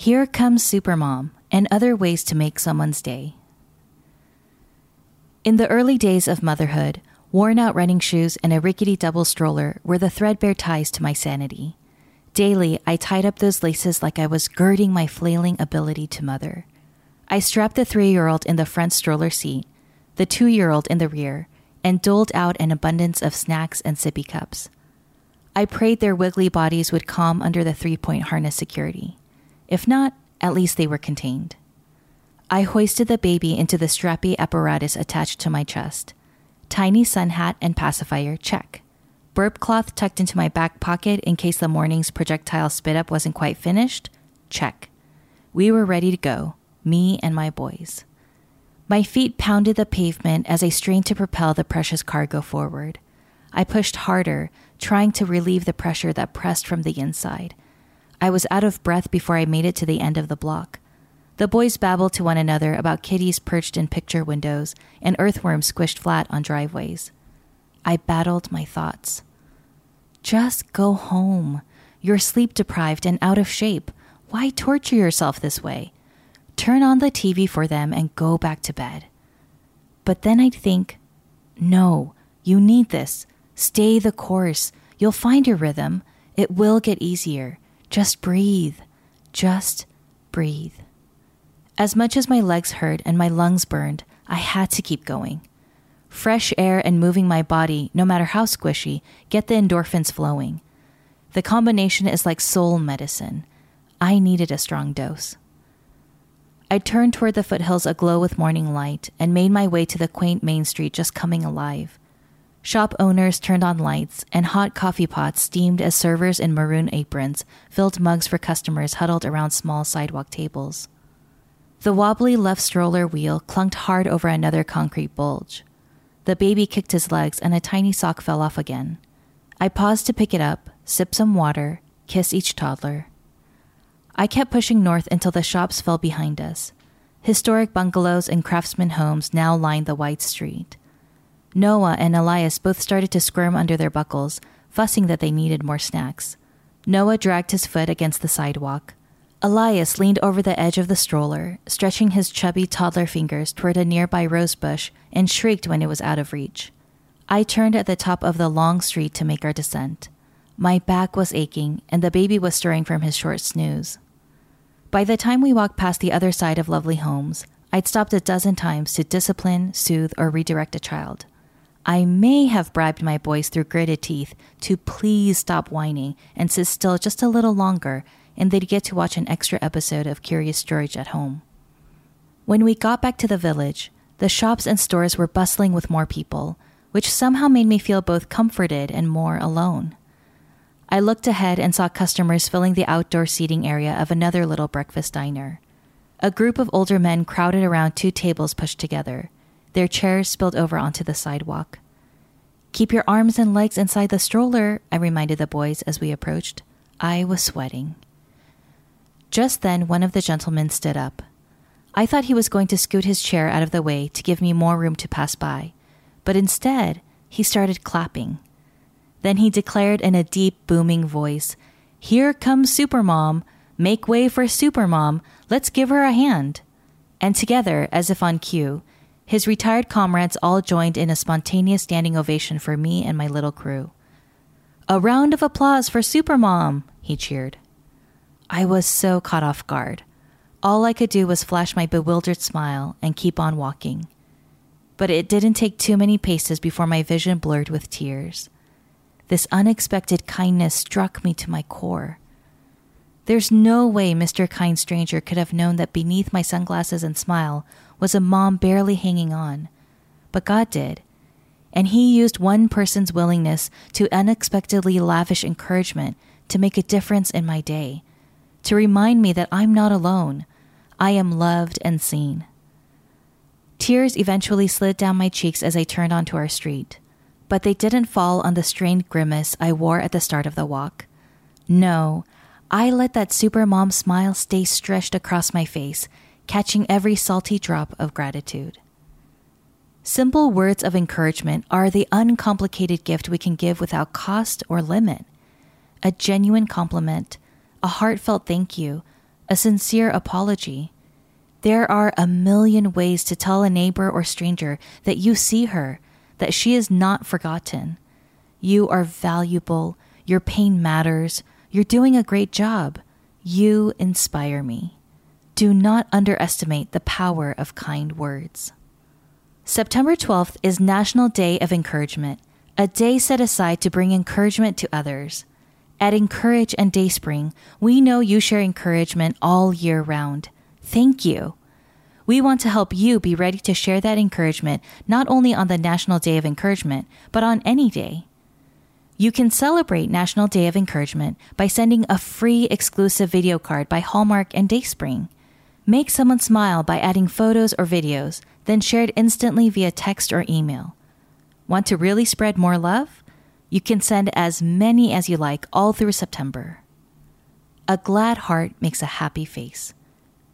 Here Comes Supermom and Other Ways to Make Someone's Day. In the early days of motherhood, worn out running shoes and a rickety double stroller were the threadbare ties to my sanity. Daily, I tied up those laces like I was girding my flailing ability to mother. I strapped the three year old in the front stroller seat, the two year old in the rear, and doled out an abundance of snacks and sippy cups. I prayed their wiggly bodies would calm under the three point harness security. If not, at least they were contained. I hoisted the baby into the strappy apparatus attached to my chest. Tiny sun hat and pacifier, check. Burp cloth tucked into my back pocket in case the morning's projectile spit up wasn't quite finished, check. We were ready to go, me and my boys. My feet pounded the pavement as I strained to propel the precious cargo forward. I pushed harder, trying to relieve the pressure that pressed from the inside. I was out of breath before I made it to the end of the block. The boys babbled to one another about kitties perched in picture windows and earthworms squished flat on driveways. I battled my thoughts. Just go home. You're sleep deprived and out of shape. Why torture yourself this way? Turn on the TV for them and go back to bed. But then I'd think, no, you need this. Stay the course. You'll find your rhythm. It will get easier. Just breathe. Just breathe. As much as my legs hurt and my lungs burned, I had to keep going. Fresh air and moving my body, no matter how squishy, get the endorphins flowing. The combination is like soul medicine. I needed a strong dose. I turned toward the foothills aglow with morning light and made my way to the quaint main street just coming alive. Shop owners turned on lights, and hot coffee pots steamed as servers in maroon aprons filled mugs for customers huddled around small sidewalk tables. The wobbly left stroller wheel clunked hard over another concrete bulge. The baby kicked his legs, and a tiny sock fell off again. I paused to pick it up, sip some water, kiss each toddler. I kept pushing north until the shops fell behind us. Historic bungalows and craftsman homes now lined the wide street. Noah and Elias both started to squirm under their buckles, fussing that they needed more snacks. Noah dragged his foot against the sidewalk. Elias leaned over the edge of the stroller, stretching his chubby toddler fingers toward a nearby rose bush and shrieked when it was out of reach. I turned at the top of the long street to make our descent. My back was aching, and the baby was stirring from his short snooze. By the time we walked past the other side of Lovely Homes, I'd stopped a dozen times to discipline, soothe, or redirect a child. I may have bribed my boys through gritted teeth to please stop whining and sit still just a little longer, and they'd get to watch an extra episode of Curious George at home. When we got back to the village, the shops and stores were bustling with more people, which somehow made me feel both comforted and more alone. I looked ahead and saw customers filling the outdoor seating area of another little breakfast diner. A group of older men crowded around two tables pushed together. Their chairs spilled over onto the sidewalk. Keep your arms and legs inside the stroller, I reminded the boys as we approached. I was sweating. Just then, one of the gentlemen stood up. I thought he was going to scoot his chair out of the way to give me more room to pass by, but instead, he started clapping. Then he declared in a deep, booming voice, Here comes Supermom! Make way for Supermom! Let's give her a hand! And together, as if on cue, his retired comrades all joined in a spontaneous standing ovation for me and my little crew. A round of applause for Supermom, he cheered. I was so caught off guard. All I could do was flash my bewildered smile and keep on walking. But it didn't take too many paces before my vision blurred with tears. This unexpected kindness struck me to my core. There's no way Mr. Kind Stranger could have known that beneath my sunglasses and smile was a mom barely hanging on. But God did. And He used one person's willingness to unexpectedly lavish encouragement to make a difference in my day, to remind me that I'm not alone. I am loved and seen. Tears eventually slid down my cheeks as I turned onto our street, but they didn't fall on the strained grimace I wore at the start of the walk. No, I let that supermom smile stay stretched across my face, catching every salty drop of gratitude. Simple words of encouragement are the uncomplicated gift we can give without cost or limit. A genuine compliment, a heartfelt thank you, a sincere apology. There are a million ways to tell a neighbor or stranger that you see her, that she is not forgotten. You are valuable, your pain matters, you're doing a great job. You inspire me. Do not underestimate the power of kind words. September 12th is National Day of Encouragement, a day set aside to bring encouragement to others. At Encourage and Dayspring, we know you share encouragement all year round. Thank you. We want to help you be ready to share that encouragement not only on the National Day of Encouragement, but on any day. You can celebrate National Day of Encouragement by sending a free exclusive video card by Hallmark and Dayspring. Make someone smile by adding photos or videos then shared instantly via text or email. Want to really spread more love? You can send as many as you like all through September. A glad heart makes a happy face.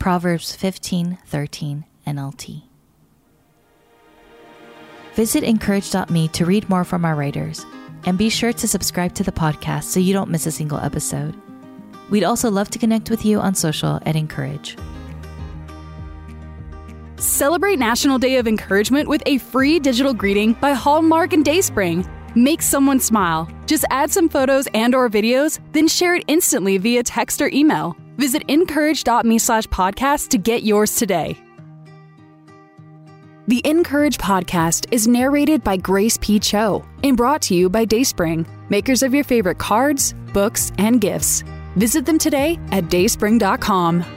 Proverbs 15:13 NLT. Visit incourage.me to read more from our writers and be sure to subscribe to the podcast so you don't miss a single episode. We'd also love to connect with you on social at Encourage. Celebrate National Day of Encouragement with a free digital greeting by Hallmark and Dayspring. Make someone smile. Just add some photos and or videos, then share it instantly via text or email. Visit incourage.me slash podcast to get yours today. The Encourage podcast is narrated by Grace P. Cho and brought to you by Dayspring, makers of your favorite cards, books, and gifts. Visit them today at dayspring.com.